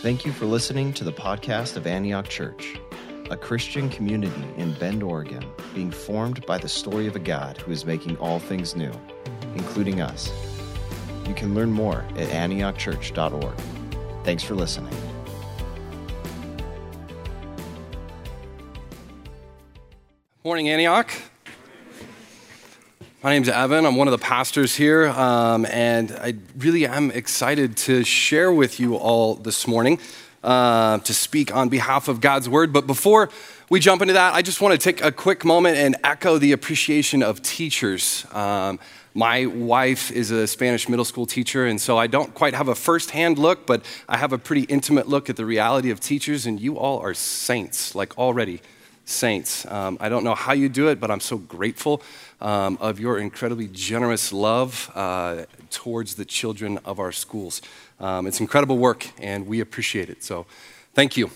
Thank you for listening to the podcast of Antioch Church, a Christian community in Bend, Oregon, being formed by the story of a God who is making all things new, including us. You can learn more at antiochchurch.org. Thanks for listening. Morning, Antioch. My name's Evan. I'm one of the pastors here, um, and I really am excited to share with you all this morning uh, to speak on behalf of God's Word. But before we jump into that, I just want to take a quick moment and echo the appreciation of teachers. Um, my wife is a Spanish middle school teacher, and so I don't quite have a firsthand look, but I have a pretty intimate look at the reality of teachers, and you all are saints, like already saints. Um, I don't know how you do it, but I'm so grateful um, of your incredibly generous love uh, towards the children of our schools. Um, it's incredible work, and we appreciate it. So, thank you.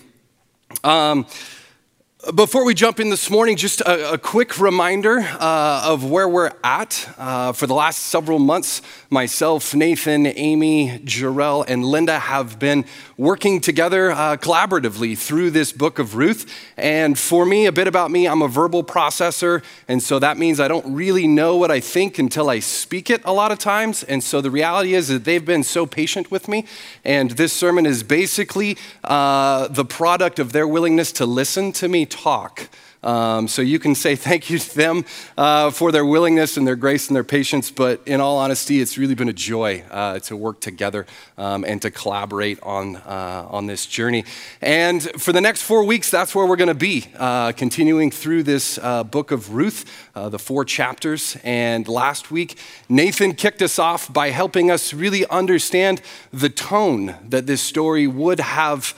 Before we jump in this morning, just a, a quick reminder uh, of where we're at. Uh, for the last several months, myself, Nathan, Amy, Jarell, and Linda have been working together uh, collaboratively through this book of Ruth. And for me, a bit about me, I'm a verbal processor. And so that means I don't really know what I think until I speak it a lot of times. And so the reality is that they've been so patient with me. And this sermon is basically uh, the product of their willingness to listen to me talk. Um, so you can say thank you to them uh, for their willingness and their grace and their patience. But in all honesty, it's really been a joy uh, to work together um, and to collaborate on, uh, on this journey. And for the next four weeks, that's where we're going to be, uh, continuing through this uh, book of Ruth, uh, the four chapters. And last week, Nathan kicked us off by helping us really understand the tone that this story would have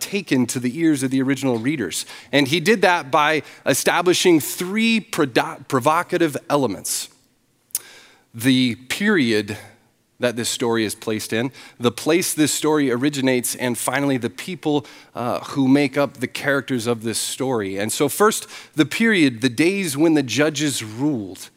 taken to the ears of the original readers. And he did that by establishing three provocative elements the period that this story is placed in, the place this story originates, and finally the people uh, who make up the characters of this story. And so, first, the period, the days when the judges ruled.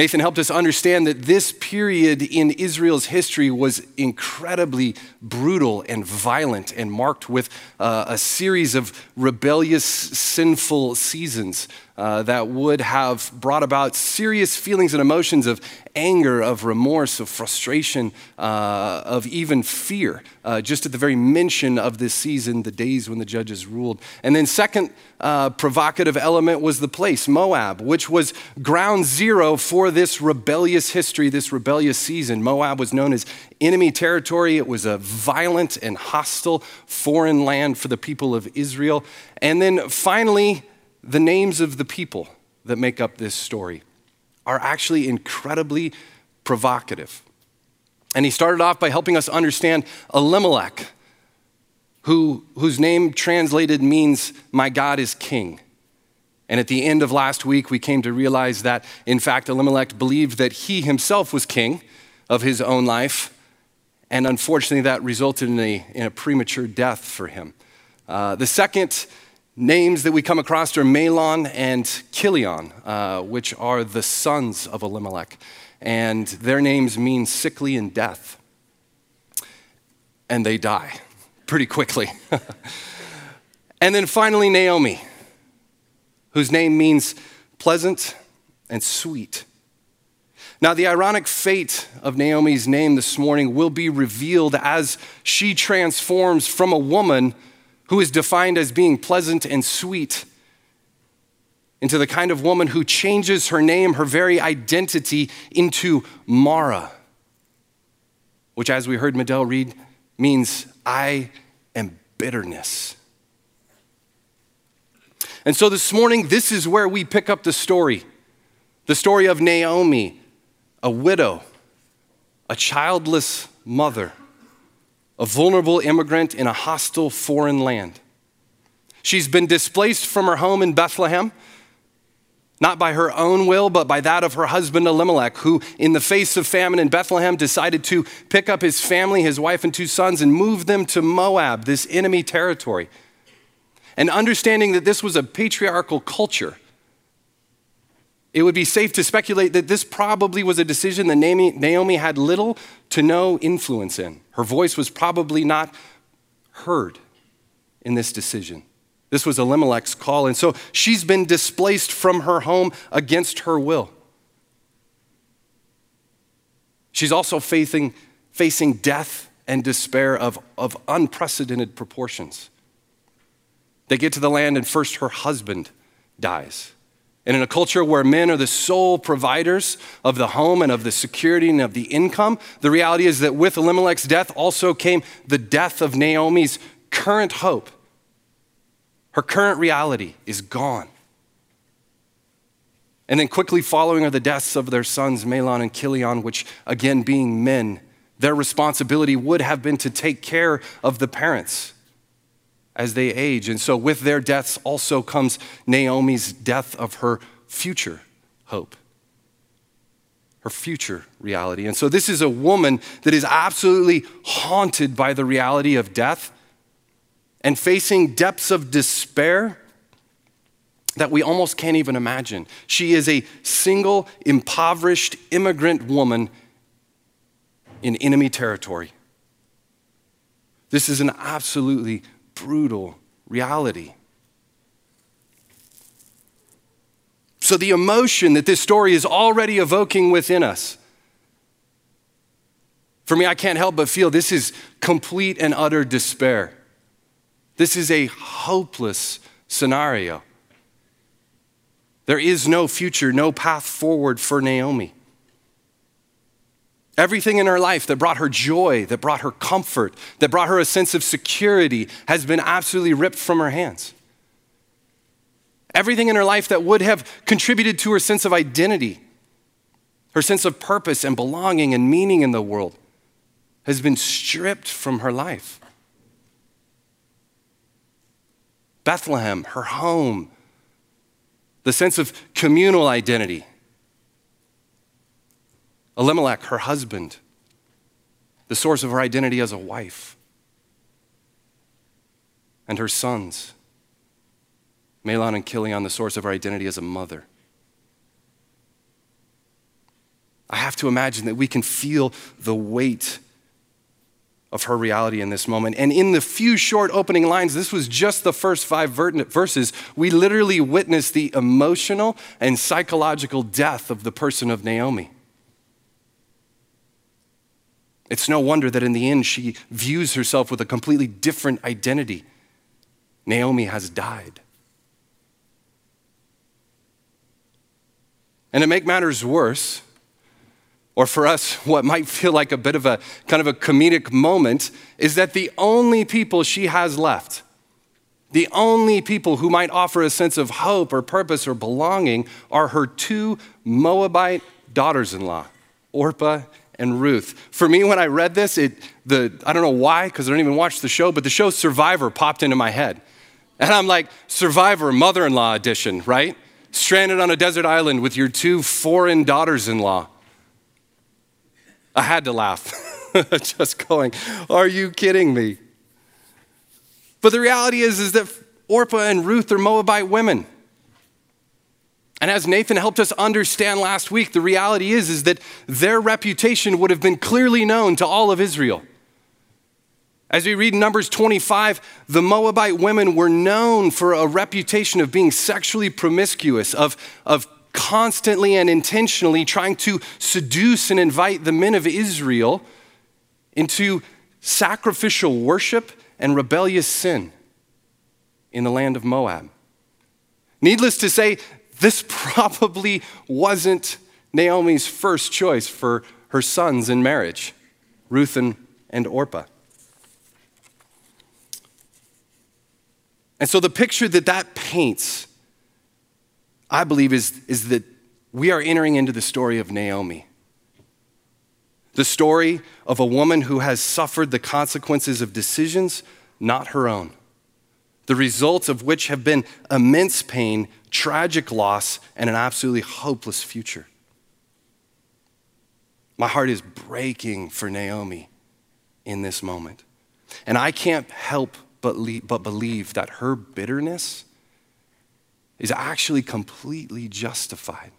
Nathan helped us understand that this period in Israel's history was incredibly brutal and violent and marked with uh, a series of rebellious, sinful seasons uh, that would have brought about serious feelings and emotions of anger, of remorse, of frustration, uh, of even fear, uh, just at the very mention of this season, the days when the judges ruled. And then, second uh, provocative element was the place, Moab, which was ground zero for this rebellious history, this rebellious season. Moab was known as enemy territory, it was a violent and hostile foreign land for the people of Israel. And then finally, the names of the people that make up this story are actually incredibly provocative. And he started off by helping us understand Elimelech, who, whose name translated means, My God is King. And at the end of last week, we came to realize that, in fact, Elimelech believed that he himself was king of his own life. And unfortunately, that resulted in a, in a premature death for him. Uh, the second names that we come across are Mahlon and Chilion, uh, which are the sons of Elimelech. And their names mean sickly and death. And they die pretty quickly. and then finally, Naomi, whose name means pleasant and sweet. Now, the ironic fate of Naomi's name this morning will be revealed as she transforms from a woman who is defined as being pleasant and sweet, into the kind of woman who changes her name, her very identity, into Mara, which, as we heard Medell read, means I am bitterness. And so this morning, this is where we pick up the story the story of Naomi, a widow, a childless mother a vulnerable immigrant in a hostile foreign land. She's been displaced from her home in Bethlehem, not by her own will, but by that of her husband Elimelech, who, in the face of famine in Bethlehem, decided to pick up his family, his wife, and two sons, and move them to Moab, this enemy territory. And understanding that this was a patriarchal culture, it would be safe to speculate that this probably was a decision that Naomi had little to no influence in. Her voice was probably not heard in this decision. This was Elimelech's call. And so she's been displaced from her home against her will. She's also facing, facing death and despair of, of unprecedented proportions. They get to the land, and first her husband dies. And in a culture where men are the sole providers of the home and of the security and of the income, the reality is that with Elimelech's death also came the death of Naomi's current hope. Her current reality is gone. And then quickly following are the deaths of their sons, Mahlon and Chilion, which, again, being men, their responsibility would have been to take care of the parents as they age. And so, with their deaths also comes Naomi's death of her future hope, her future reality. And so, this is a woman that is absolutely haunted by the reality of death and facing depths of despair that we almost can't even imagine. She is a single, impoverished immigrant woman in enemy territory. This is an absolutely brutal reality. So, the emotion that this story is already evoking within us, for me, I can't help but feel this is complete and utter despair. This is a hopeless scenario. There is no future, no path forward for Naomi. Everything in her life that brought her joy, that brought her comfort, that brought her a sense of security has been absolutely ripped from her hands. Everything in her life that would have contributed to her sense of identity, her sense of purpose and belonging and meaning in the world, has been stripped from her life. Bethlehem, her home, the sense of communal identity. Elimelech, her husband, the source of her identity as a wife, and her sons, Mahlon and Chilion, the source of her identity as a mother. I have to imagine that we can feel the weight of her reality in this moment. And in the few short opening lines, this was just the first five verses, we literally witness the emotional and psychological death of the person of Naomi. It's no wonder that in the end she views herself with a completely different identity. Naomi has died. And to make matters worse, or for us, what might feel like a bit of a kind of a comedic moment, is that the only people she has left, the only people who might offer a sense of hope or purpose or belonging, are her two Moabite daughters in law, Orpah and Ruth. For me, when I read this, it, the, I don't know why, because I don't even watch the show, but the show Survivor popped into my head. And I'm like, Survivor, mother in law edition, right? Stranded on a desert island with your two foreign daughters in law. I had to laugh, just going, Are you kidding me? But the reality is, is that Orpah and Ruth are Moabite women. And as Nathan helped us understand last week, the reality is, is that their reputation would have been clearly known to all of Israel. As we read in Numbers 25, the Moabite women were known for a reputation of being sexually promiscuous, of, of constantly and intentionally trying to seduce and invite the men of Israel into sacrificial worship and rebellious sin in the land of Moab. Needless to say, this probably wasn't Naomi's first choice for her sons in marriage, Ruth and, and Orpah. And so the picture that that paints I believe, is, is that we are entering into the story of Naomi. The story of a woman who has suffered the consequences of decisions not her own, the results of which have been immense pain, tragic loss, and an absolutely hopeless future. My heart is breaking for Naomi in this moment. And I can't help but, but believe that her bitterness is actually completely justified.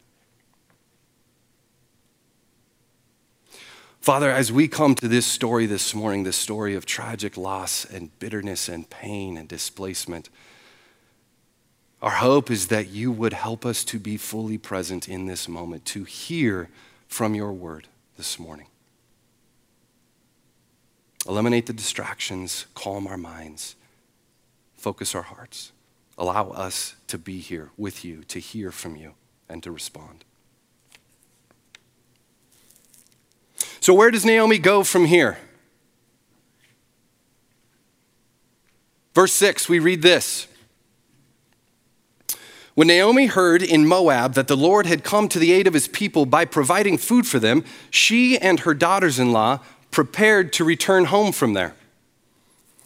Father, as we come to this story this morning, this story of tragic loss and bitterness and pain and displacement, our hope is that you would help us to be fully present in this moment, to hear from your word this morning. Eliminate the distractions, calm our minds, focus our hearts. Allow us to be here with you, to hear from you, and to respond. So, where does Naomi go from here? Verse 6, we read this. When Naomi heard in Moab that the Lord had come to the aid of his people by providing food for them, she and her daughters in law prepared to return home from there.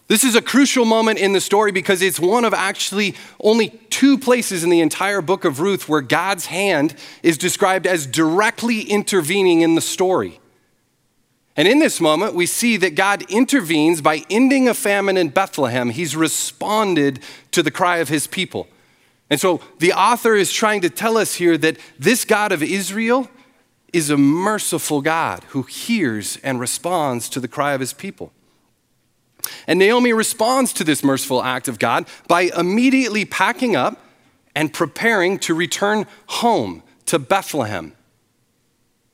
This is a crucial moment in the story because it's one of actually only two places in the entire book of Ruth where God's hand is described as directly intervening in the story. And in this moment, we see that God intervenes by ending a famine in Bethlehem. He's responded to the cry of his people. And so the author is trying to tell us here that this God of Israel is a merciful God who hears and responds to the cry of his people. And Naomi responds to this merciful act of God by immediately packing up and preparing to return home to Bethlehem.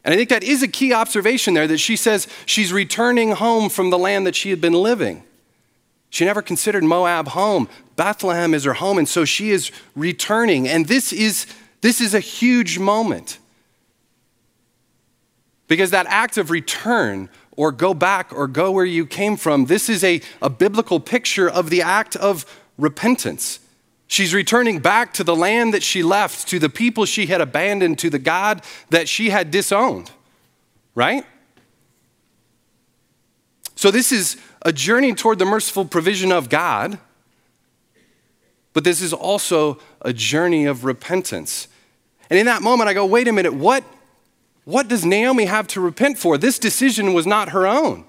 And I think that is a key observation there that she says she's returning home from the land that she had been living. She never considered Moab home. Bethlehem is her home, and so she is returning. And this is, this is a huge moment. Because that act of return, or go back, or go where you came from, this is a, a biblical picture of the act of repentance. She's returning back to the land that she left, to the people she had abandoned, to the God that she had disowned, right? So, this is a journey toward the merciful provision of God, but this is also a journey of repentance. And in that moment, I go, wait a minute, what, what does Naomi have to repent for? This decision was not her own.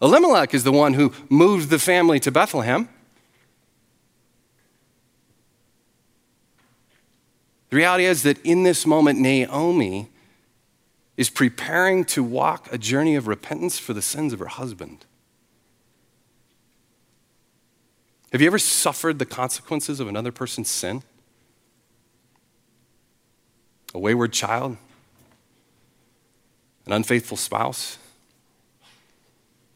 Elimelech is the one who moved the family to Bethlehem. The reality is that in this moment, Naomi is preparing to walk a journey of repentance for the sins of her husband. Have you ever suffered the consequences of another person's sin? A wayward child? An unfaithful spouse?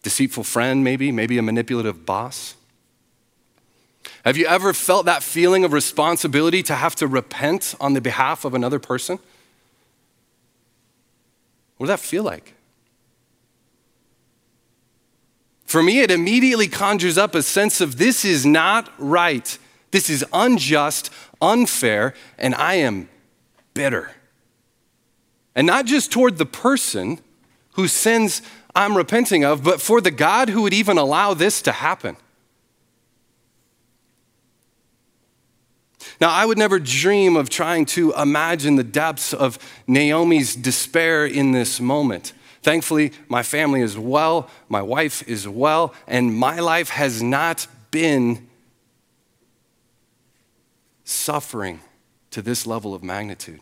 Deceitful friend, maybe? Maybe a manipulative boss? Have you ever felt that feeling of responsibility to have to repent on the behalf of another person? What does that feel like? For me, it immediately conjures up a sense of this is not right. This is unjust, unfair, and I am bitter. And not just toward the person whose sins I'm repenting of, but for the God who would even allow this to happen. Now, I would never dream of trying to imagine the depths of Naomi's despair in this moment. Thankfully, my family is well, my wife is well, and my life has not been suffering to this level of magnitude.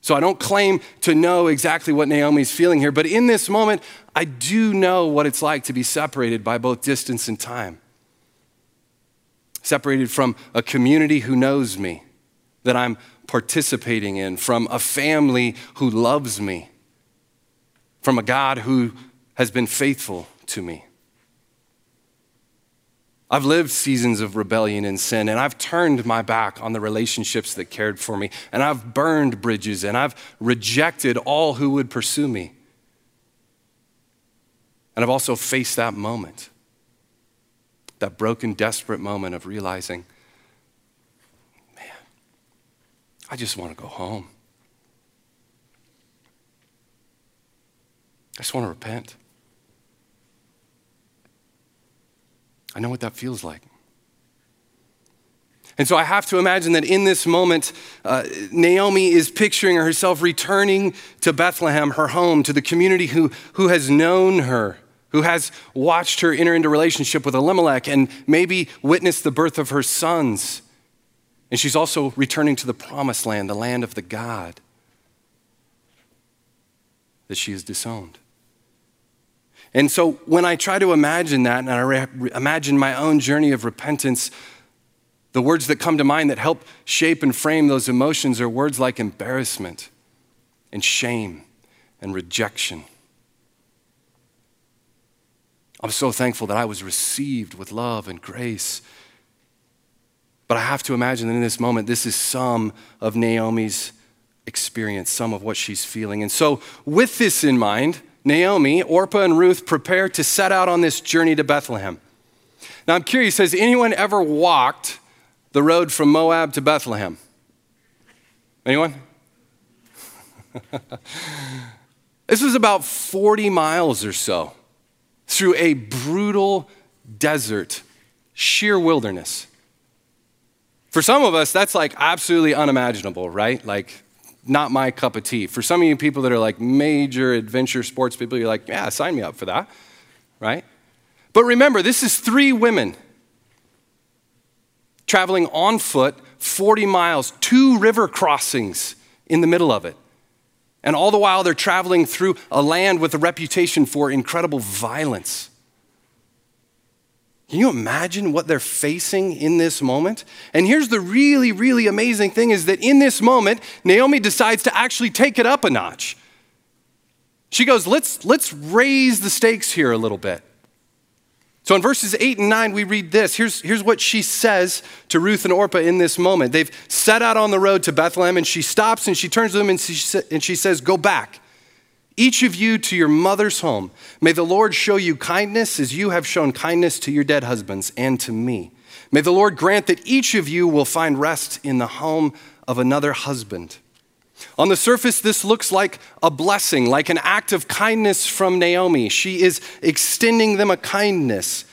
So I don't claim to know exactly what Naomi's feeling here, but in this moment, I do know what it's like to be separated by both distance and time separated from a community who knows me, that I'm participating in, from a family who loves me, from a God who has been faithful to me. I've lived seasons of rebellion and sin, and I've turned my back on the relationships that cared for me, and I've burned bridges, and I've rejected all who would pursue me. And I've also faced that moment that broken, desperate moment of realizing, man, I just want to go home. I just want to repent. I know what that feels like. And so I have to imagine that in this moment, uh, Naomi is picturing herself returning to Bethlehem, her home, to the community who, who has known her who has watched her enter into relationship with Elimelech and maybe witnessed the birth of her sons. And she's also returning to the promised land, the land of the God that she has disowned. And so when I try to imagine that and I re- imagine my own journey of repentance, the words that come to mind that help shape and frame those emotions are words like embarrassment and shame and rejection. I'm so thankful that I was received with love and grace. But I have to imagine that in this moment, this is some of Naomi's experience, some of what she's feeling. And so, with this in mind, Naomi, Orpah, and Ruth prepare to set out on this journey to Bethlehem. Now, I'm curious has anyone ever walked the road from Moab to Bethlehem? Anyone? this was about 40 miles or so through a brutal desert, sheer wilderness. For some of us, that's like absolutely unimaginable, right? Like, not my cup of tea. For some of you people that are like major adventure sports people, you're like, yeah, sign me up for that, right? But remember, this is three women traveling on foot 40 miles, two river crossings in the middle of it. And all the while, they're traveling through a land with a reputation for incredible violence. Can you imagine what they're facing in this moment? And here's the really, really amazing thing is that in this moment, Naomi decides to actually take it up a notch. She goes, let's, let's raise the stakes here a little bit. So in verses 8 and 9, we read this. Here's, here's what she says to Ruth and Orpah in this moment. They've set out on the road to Bethlehem, and she stops and she turns to them and she, and she says, Go back each of you to your mother's home. May the Lord show you kindness as you have shown kindness to your dead husbands and to me. May the Lord grant that each of you will find rest in the home of another husband. On the surface, this looks like a blessing, like an act of kindness from Naomi. She is extending them a kindness.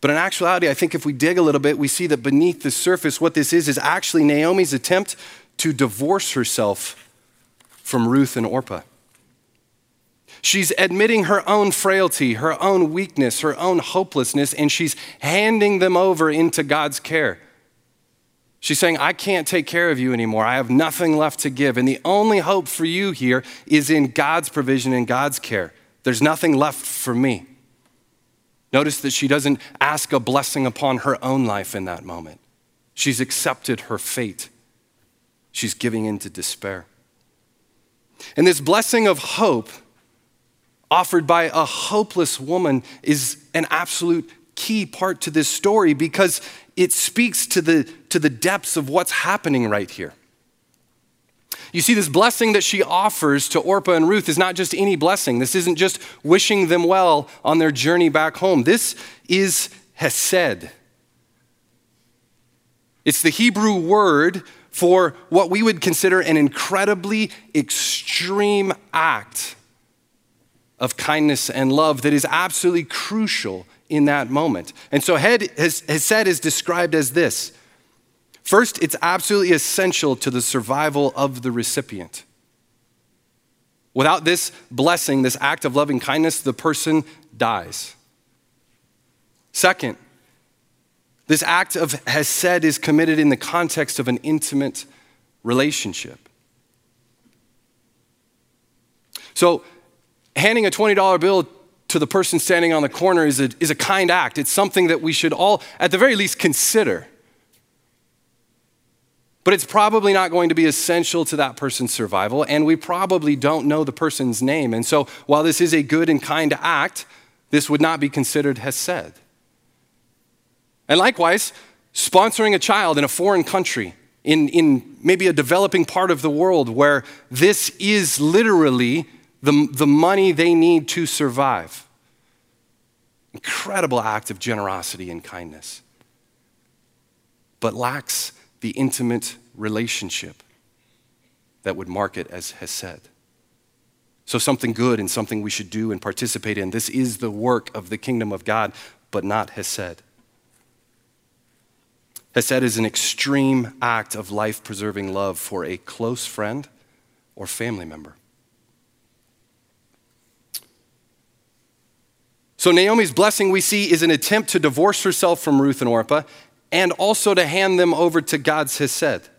But in actuality, I think if we dig a little bit, we see that beneath the surface, what this is, is actually Naomi's attempt to divorce herself from Ruth and Orpah. She's admitting her own frailty, her own weakness, her own hopelessness, and she's handing them over into God's care. She's saying, I can't take care of you anymore. I have nothing left to give. And the only hope for you here is in God's provision and God's care. There's nothing left for me. Notice that she doesn't ask a blessing upon her own life in that moment. She's accepted her fate. She's giving in to despair. And this blessing of hope offered by a hopeless woman is an absolute key part to this story because it speaks to the, to the depths of what's happening right here. You see, this blessing that she offers to Orpah and Ruth is not just any blessing. This isn't just wishing them well on their journey back home. This is Hesed. It's the Hebrew word for what we would consider an incredibly extreme act of kindness and love that is absolutely crucial in that moment. And so head has said is described as this First, it's absolutely essential to the survival of the recipient. Without this blessing, this act of loving kindness, the person dies. Second, this act of Hesed is committed in the context of an intimate relationship. So, handing a $20 bill to the person standing on the corner is a, is a kind act. It's something that we should all, at the very least, consider. But it's probably not going to be essential to that person's survival, and we probably don't know the person's name. And so, while this is a good and kind act, this would not be considered Hesed. And likewise, sponsoring a child in a foreign country, in, in maybe a developing part of the world where this is literally the, the money they need to survive. Incredible act of generosity and kindness, but lacks the intimate relationship that would mark it as Hesed. So, something good and something we should do and participate in. This is the work of the kingdom of God, but not Hesed. Hesed is an extreme act of life preserving love for a close friend or family member. So, Naomi's blessing we see is an attempt to divorce herself from Ruth and Orpah and also to hand them over to God's Hesed.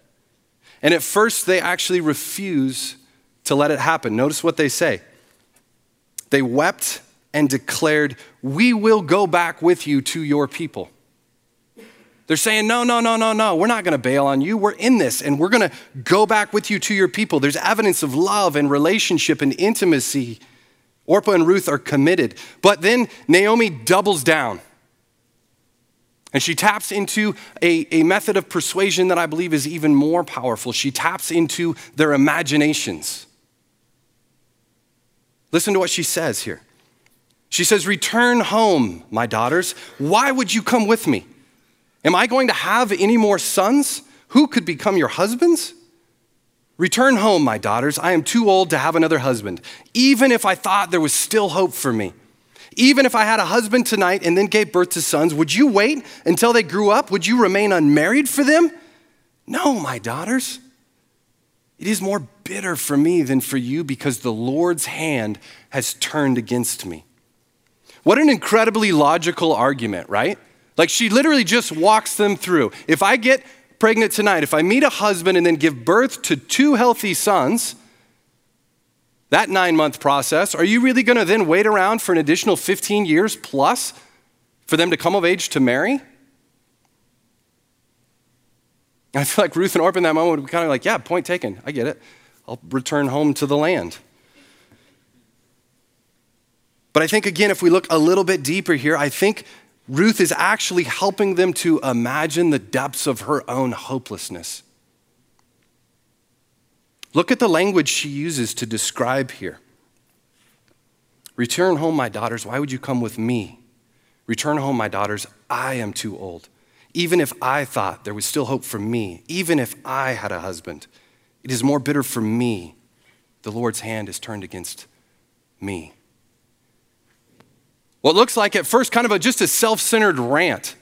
And at first, they actually refuse to let it happen. Notice what they say. They wept and declared, We will go back with you to your people. They're saying, No, no, no, no, no, we're not going to bail on you. We're in this and we're going to go back with you to your people. There's evidence of love and relationship and intimacy. Orpah and Ruth are committed. But then Naomi doubles down. And she taps into a, a method of persuasion that I believe is even more powerful. She taps into their imaginations. Listen to what she says here. She says, Return home, my daughters. Why would you come with me? Am I going to have any more sons? Who could become your husbands? Return home, my daughters. I am too old to have another husband, even if I thought there was still hope for me. Even if I had a husband tonight and then gave birth to sons, would you wait until they grew up? Would you remain unmarried for them? No, my daughters. It is more bitter for me than for you because the Lord's hand has turned against me. What an incredibly logical argument, right? Like she literally just walks them through. If I get pregnant tonight, if I meet a husband and then give birth to two healthy sons, that nine month process, are you really going to then wait around for an additional 15 years plus for them to come of age to marry? I feel like Ruth and Orpah in that moment would be kind of like, yeah, point taken. I get it. I'll return home to the land. But I think, again, if we look a little bit deeper here, I think Ruth is actually helping them to imagine the depths of her own hopelessness. Look at the language she uses to describe here. Return home, my daughters. Why would you come with me? Return home, my daughters. I am too old. Even if I thought there was still hope for me, even if I had a husband, it is more bitter for me. The Lord's hand is turned against me. What looks like at first kind of a, just a self centered rant.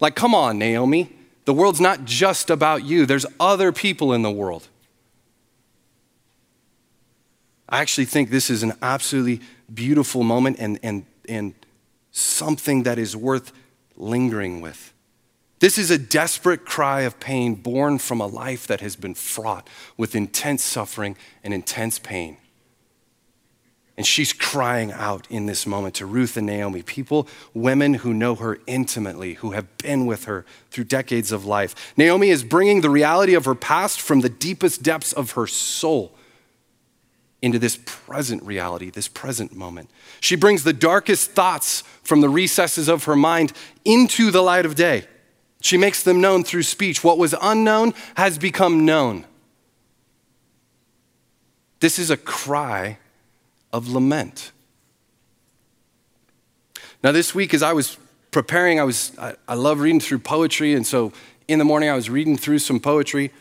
Like, come on, Naomi. The world's not just about you, there's other people in the world. I actually think this is an absolutely beautiful moment and, and, and something that is worth lingering with. This is a desperate cry of pain born from a life that has been fraught with intense suffering and intense pain. And she's crying out in this moment to Ruth and Naomi, people, women who know her intimately, who have been with her through decades of life. Naomi is bringing the reality of her past from the deepest depths of her soul into this present reality, this present moment. She brings the darkest thoughts from the recesses of her mind into the light of day. She makes them known through speech. What was unknown has become known. This is a cry of lament. Now, this week, as I was preparing, I was I, I love reading through poetry, and so in the morning I was reading through some poetry.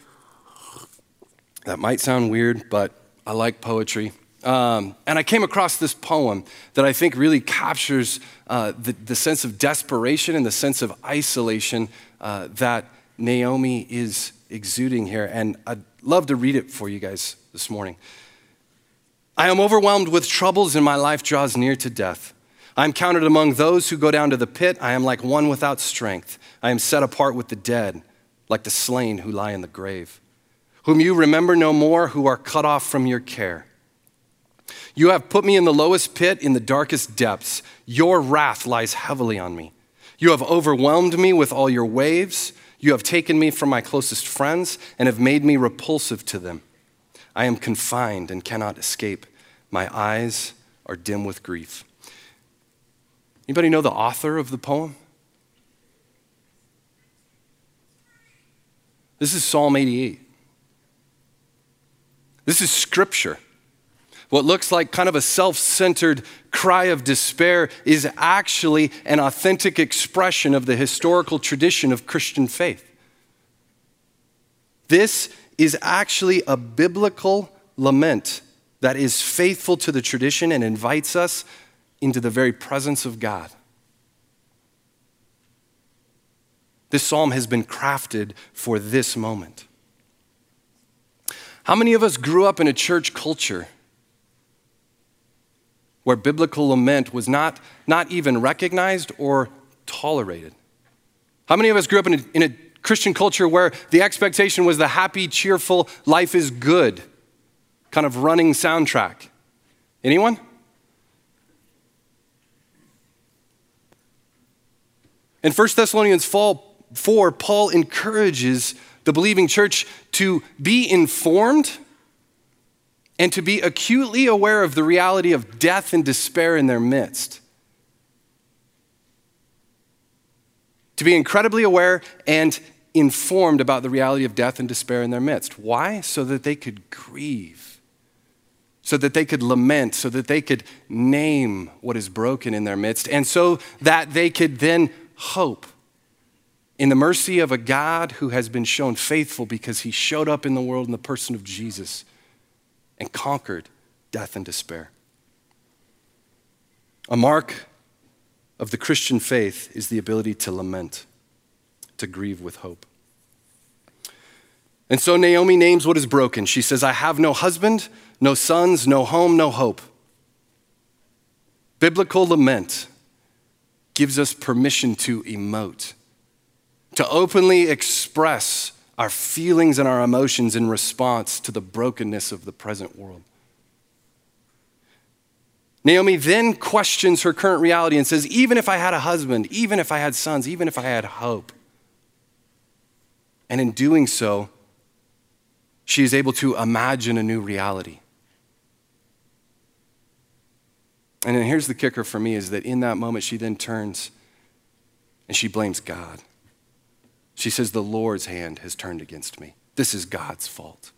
That might sound weird, but I like poetry. Um, and I came across this poem that I think really captures uh, the, the, sense of desperation and the sense of isolation uh, that Naomi is exuding here. And I'd love to read it for you guys this morning. I am overwhelmed with troubles, and my life draws near to death. I am counted among those who go down to the pit. I am like one without strength. I am set apart with the dead, like the slain who lie in the grave whom you remember no more, who are cut off from your care. You have put me in the lowest pit, in the darkest depths. Your wrath lies heavily on me. You have overwhelmed me with all your waves. You have taken me from my closest friends and have made me repulsive to them. I am confined and cannot escape. My eyes are dim with grief. Anybody know the author of the poem? This is Psalm 88. This is scripture. What looks like kind of a self centered cry of despair is actually an authentic expression of the historical tradition of Christian faith. This is actually a biblical lament that is faithful to the tradition and invites us into the very presence of God. This psalm has been crafted for this moment. How many of us grew up in a church culture where biblical lament was not, not even recognized or tolerated? How many of us grew up in a, in a Christian culture where the expectation was the happy, cheerful, life is good kind of running soundtrack? Anyone? In 1 Thessalonians 4, Paul encourages the believing church to be informed and to be acutely aware of the reality of death and despair in their midst. To be incredibly aware and informed about the reality of death and despair in their midst. Why? So that they could grieve, so that they could lament, so that they could name what is broken in their midst, and so that they could then hope in the mercy of a God who has been shown faithful because he showed up in the world in the person of Jesus and conquered death and despair. A mark of the Christian faith is the ability to lament, to grieve with hope. And so Naomi names what is broken. She says, I have no husband, no sons, no home, no hope. Biblical lament gives us permission to emote, to openly express our feelings and our emotions in response to the brokenness of the present world. Naomi then questions her current reality and says, Even if I had a husband, even if I had sons, even if I had hope. And in doing so, she is able to imagine a new reality. And then here's the kicker for me is that in that moment, she then turns and she blames God. She says, The Lord's hand has turned against me. This is God's fault.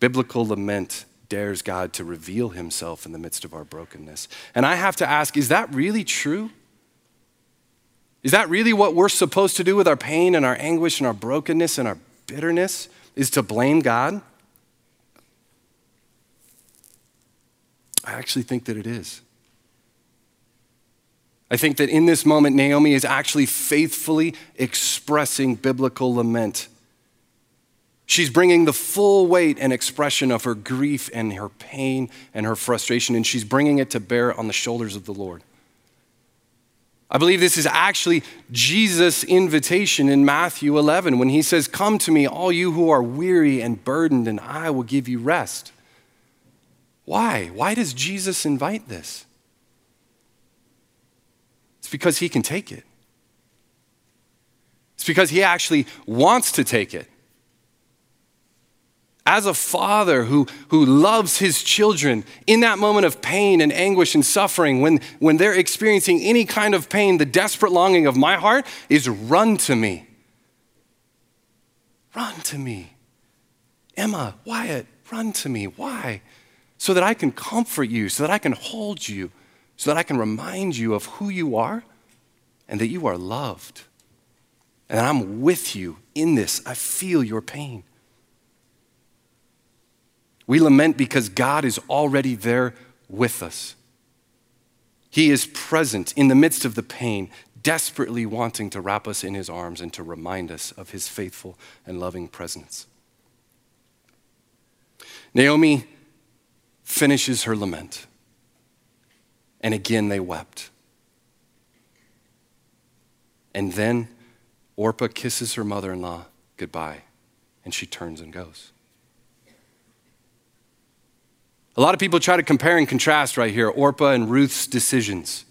Biblical lament dares God to reveal himself in the midst of our brokenness. And I have to ask, is that really true? Is that really what we're supposed to do with our pain and our anguish and our brokenness and our bitterness? Is to blame God? I actually think that it is. I think that in this moment, Naomi is actually faithfully expressing biblical lament. She's bringing the full weight and expression of her grief and her pain and her frustration, and she's bringing it to bear on the shoulders of the Lord. I believe this is actually Jesus' invitation in Matthew 11 when he says, Come to me, all you who are weary and burdened, and I will give you rest. Why? Why does Jesus invite this? It's because he can take it. It's because he actually wants to take it. As a father who, who loves his children, in that moment of pain and anguish and suffering, when, when they're experiencing any kind of pain, the desperate longing of my heart is run to me. Run to me. Emma, Wyatt, run to me. Why? so that I can comfort you, so that I can hold you, so that I can remind you of who you are and that you are loved. And I'm with you in this. I feel your pain. We lament because God is already there with us. He is present in the midst of the pain, desperately wanting to wrap us in his arms and to remind us of his faithful and loving presence. Naomi finishes her lament. And again they wept. And then Orpah kisses her mother in law goodbye, and she turns and goes. A lot of people try to compare and contrast right here Orpah and Ruth's decisions.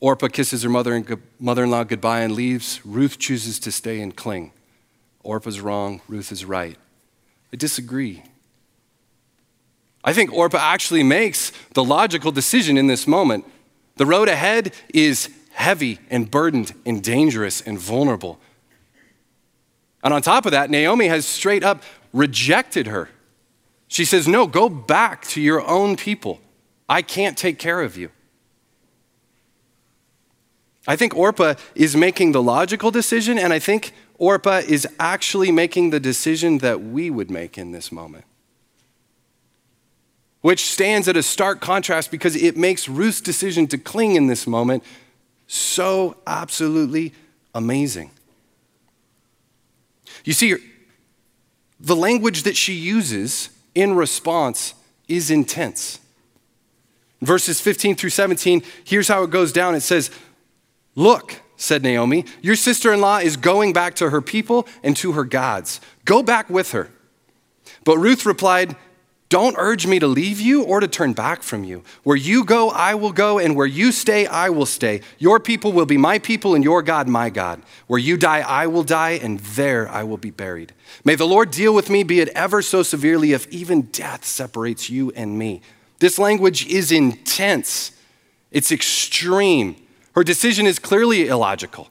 Orpah kisses her mother in law goodbye and leaves. Ruth chooses to stay and cling. Orpah's wrong, Ruth is right. I disagree. I think Orpah actually makes the logical decision in this moment. The road ahead is heavy and burdened and dangerous and vulnerable. And on top of that, Naomi has straight up rejected her. She says, No, go back to your own people. I can't take care of you. I think Orpah is making the logical decision, and I think Orpah is actually making the decision that we would make in this moment which stands at a stark contrast because it makes Ruth's decision to cling in this moment so absolutely amazing. You see, the language that she uses in response is intense. Verses 15 through 17, here's how it goes down. It says, Look, said Naomi, your sister in law is going back to her people and to her gods. Go back with her. But Ruth replied, Don't urge me to leave you or to turn back from you. Where you go, I will go, and where you stay, I will stay. Your people will be my people, and your God, my God. Where you die, I will die, and there I will be buried. May the Lord deal with me, be it ever so severely, if even death separates you and me. This language is intense, it's extreme. Her decision is clearly illogical.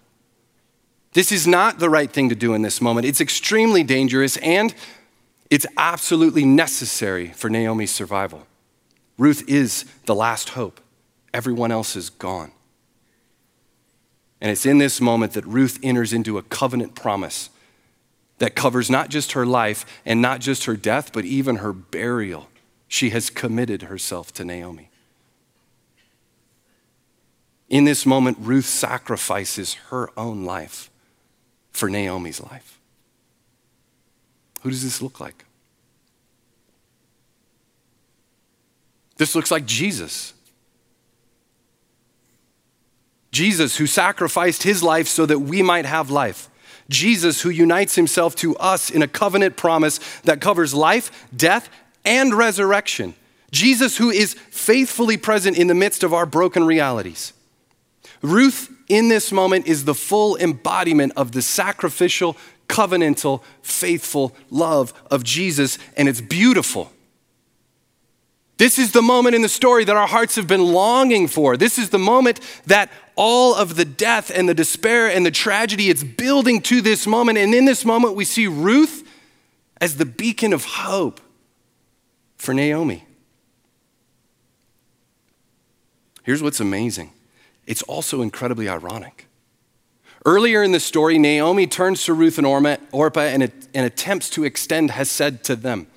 This is not the right thing to do in this moment. It's extremely dangerous, and it's absolutely necessary for Naomi's survival. Ruth is the last hope. Everyone else is gone. And it's in this moment that Ruth enters into a covenant promise that covers not just her life and not just her death, but even her burial. She has committed herself to Naomi. In this moment, Ruth sacrifices her own life for Naomi's life. Who does this look like? This looks like Jesus. Jesus, who sacrificed his life so that we might have life. Jesus, who unites himself to us in a covenant promise that covers life, death, and resurrection. Jesus, who is faithfully present in the midst of our broken realities. Ruth, in this moment, is the full embodiment of the sacrificial covenantal, faithful love of Jesus, and it's beautiful. This is the moment in the story that our hearts have been longing for. This is the moment that all of the death and the despair and the tragedy it's building to this moment and in this moment we see Ruth as the beacon of hope for Naomi. Here's what's amazing. It's also incredibly ironic. Earlier in the story, Naomi turns to Ruth and Orpah and, and attempts to extend Hesed to them,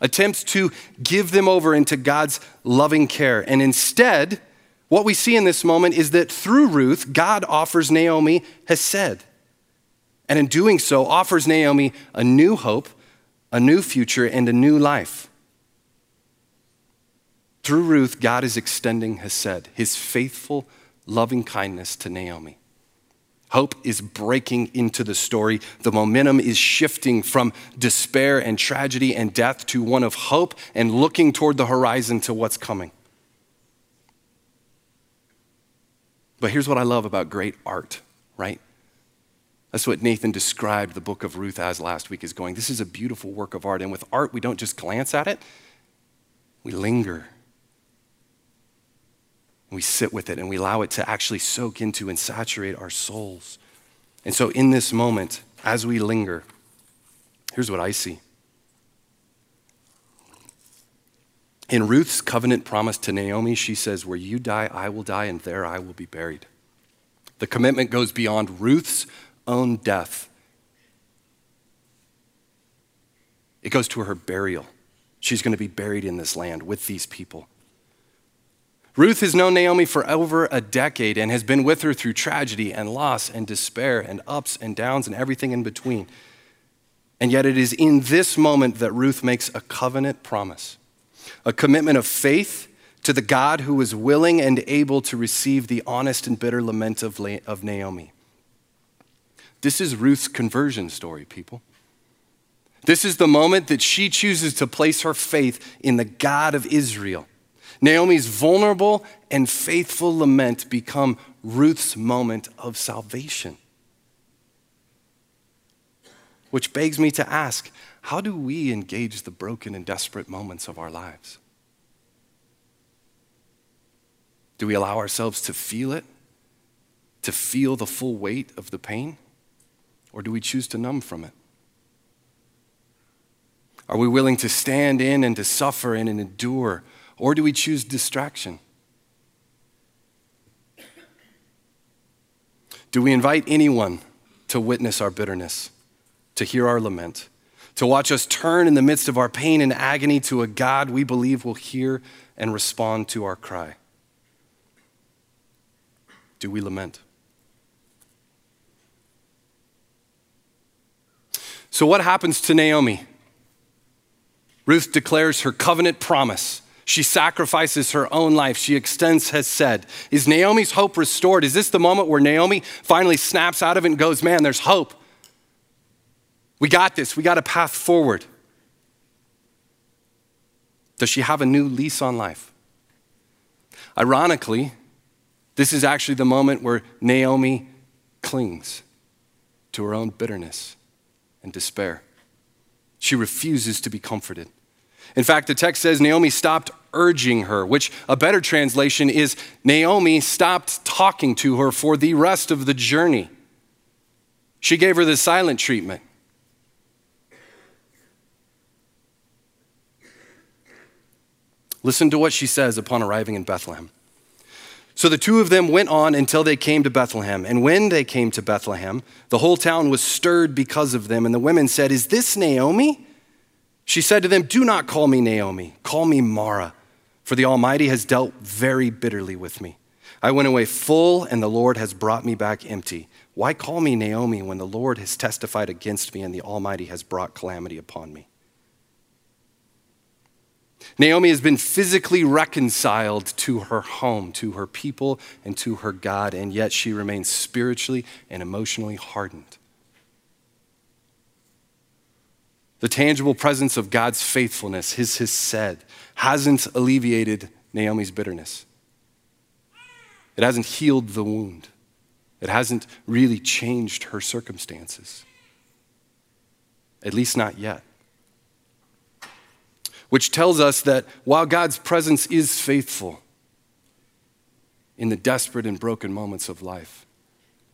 attempts to give them over into God's loving care. And instead, what we see in this moment is that through Ruth, God offers Naomi Hesed. And in doing so, offers Naomi a new hope, a new future, and a new life. Through Ruth, God is extending Hesed, his faithful, loving kindness to Naomi. Hope is breaking into the story. The momentum is shifting from despair and tragedy and death to one of hope and looking toward the horizon to what's coming. But here's what I love about great art, right? That's what Nathan described the book of Ruth as last week is going. This is a beautiful work of art. And with art, we don't just glance at it, we linger we sit with it and we allow it to actually soak into and saturate our souls. And so, in this moment, as we linger, here's what I see. In Ruth's covenant promise to Naomi, she says, Where you die, I will die, and there I will be buried. The commitment goes beyond Ruth's own death, it goes to her burial. She's going to be buried in this land with these people. Ruth has known Naomi for over a decade and has been with her through tragedy and loss and despair and ups and downs and everything in between. And yet, it is in this moment that Ruth makes a covenant promise, a commitment of faith to the God who is willing and able to receive the honest and bitter lament of, Naomi. This is Ruth's conversion story, people. This is the moment that she chooses to place her faith in the God of Israel Naomi's vulnerable and faithful lament become Ruth's moment of salvation. Which begs me to ask how do we engage the broken and desperate moments of our lives? Do we allow ourselves to feel it, to feel the full weight of the pain, or do we choose to numb from it? Are we willing to stand in and to suffer and endure or do we choose distraction? Do we invite anyone to witness our bitterness, to hear our lament, to watch us turn in the midst of our pain and agony to a God we believe will hear and respond to our cry? Do we lament? So, what happens to Naomi? Ruth declares her covenant promise she sacrifices her own life. She extends Hesed. Is Naomi's hope restored? Is this the moment where Naomi finally snaps out of it and goes, Man, there's hope. We got this. We got a path forward. Does she have a new lease on life? Ironically, this is actually the moment where Naomi clings to her own bitterness and despair. She refuses to be comforted. In fact, the text says Naomi stopped urging her, which a better translation is Naomi stopped talking to her for the rest of the journey. She gave her the silent treatment. Listen to what she says upon arriving in Bethlehem. So the two of them went on until they came to Bethlehem. And when they came to Bethlehem, the whole town was stirred because of them. And the women said, Is this Naomi? She said to them, Do not call me Naomi, call me Mara, for the Almighty has dealt very bitterly with me. I went away full, and the Lord has brought me back empty. Why call me Naomi when the Lord has testified against me and the Almighty has brought calamity upon me? Naomi has been physically reconciled to her home, to her people, and to her God, and yet she remains spiritually and emotionally hardened. The tangible presence of God's faithfulness, Hesed hasn't alleviated Naomi's bitterness. It hasn't healed the wound. It hasn't really changed her circumstances. At least not yet which tells us that while God's presence is faithful in the desperate and broken moments of life,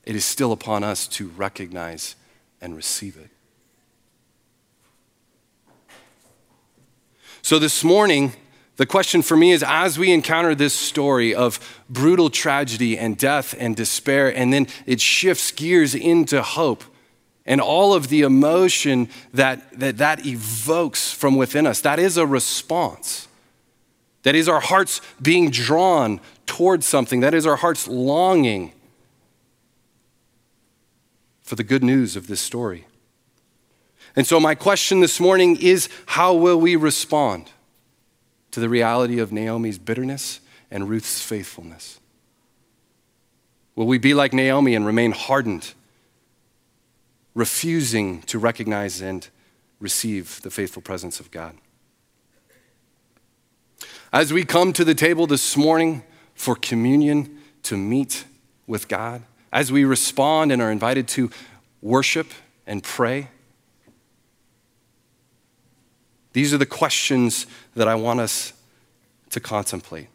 it is still upon us to recognize and receive it. So this morning, the question for me is as we encounter this story of brutal tragedy and death and despair, and then it shifts gears into hope, and all of the emotion that, that that evokes from within us. That is a response. That is our hearts being drawn towards something. That is our hearts longing for the good news of this story. And so, my question this morning is how will we respond to the reality of Naomi's bitterness and Ruth's faithfulness? Will we be like Naomi and remain hardened? refusing to recognize and receive the faithful presence of God. As we come to the table this morning for communion to meet with God, as we respond and are invited to worship and pray, these are the questions that I want us to contemplate.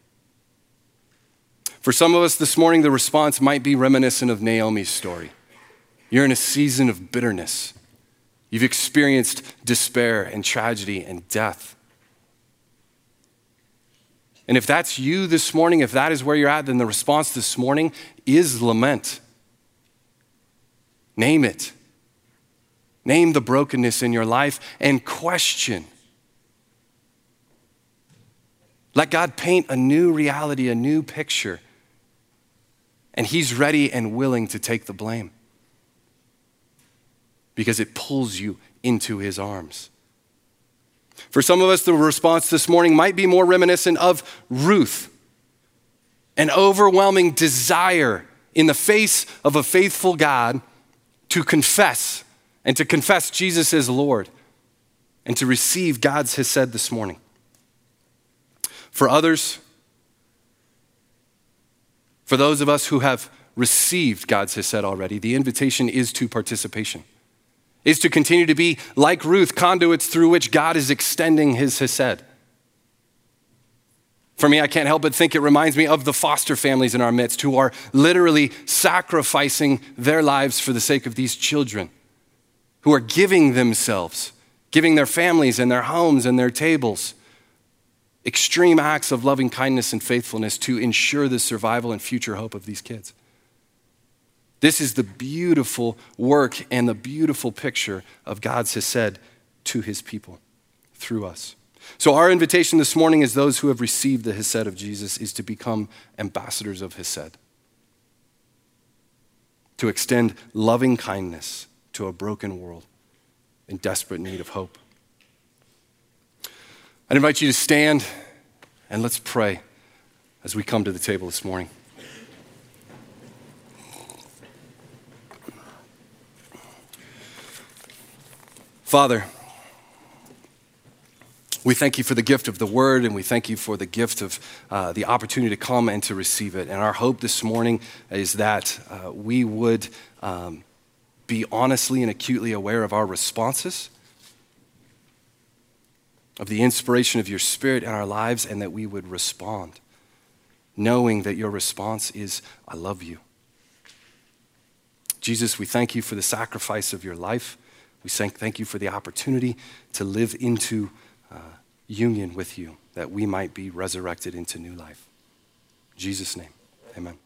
For some of us this morning, the response might be reminiscent of Naomi's story. You're in a season of bitterness. You've experienced despair and tragedy and death. And if that's you this morning, if that is where you're at, then the response this morning is lament. Name it. Name the brokenness in your life and question. Let God paint a new reality, a new picture. And He's ready and willing to take the blame because it pulls you into his arms. For some of us, the response this morning might be more reminiscent of Ruth, an overwhelming desire in the face of a faithful God to confess and to confess Jesus as Lord and to receive God's hesed this morning. For others, for those of us who have received God's hesed already, the invitation is to participation is to continue to be, like Ruth, conduits through which God is extending his Hesed. For me, I can't help but think it reminds me of the foster families in our midst who are literally sacrificing their lives for the sake of these children, who are giving themselves, giving their families and their homes and their tables extreme acts of loving kindness and faithfulness to ensure the survival and future hope of these kids. This is the beautiful work and the beautiful picture of God's Hesed to his people through us. So, our invitation this morning, is those who have received the Hesed of Jesus, is to become ambassadors of Hesed, to extend loving kindness to a broken world in desperate need of hope. I'd invite you to stand and let's pray as we come to the table this morning. Father, We thank you for the gift of the word, and we thank you for the gift of uh, the opportunity to come and to receive it. And our hope this morning is that uh, we would um, be honestly and acutely aware of our responses, of the inspiration of your spirit in our lives, and that we would respond, knowing that your response is, I love you. Jesus, we thank you for the sacrifice of your life. We thank you for the opportunity to live into uh, union with you, that we might be resurrected into new life. In Jesus' name, amen.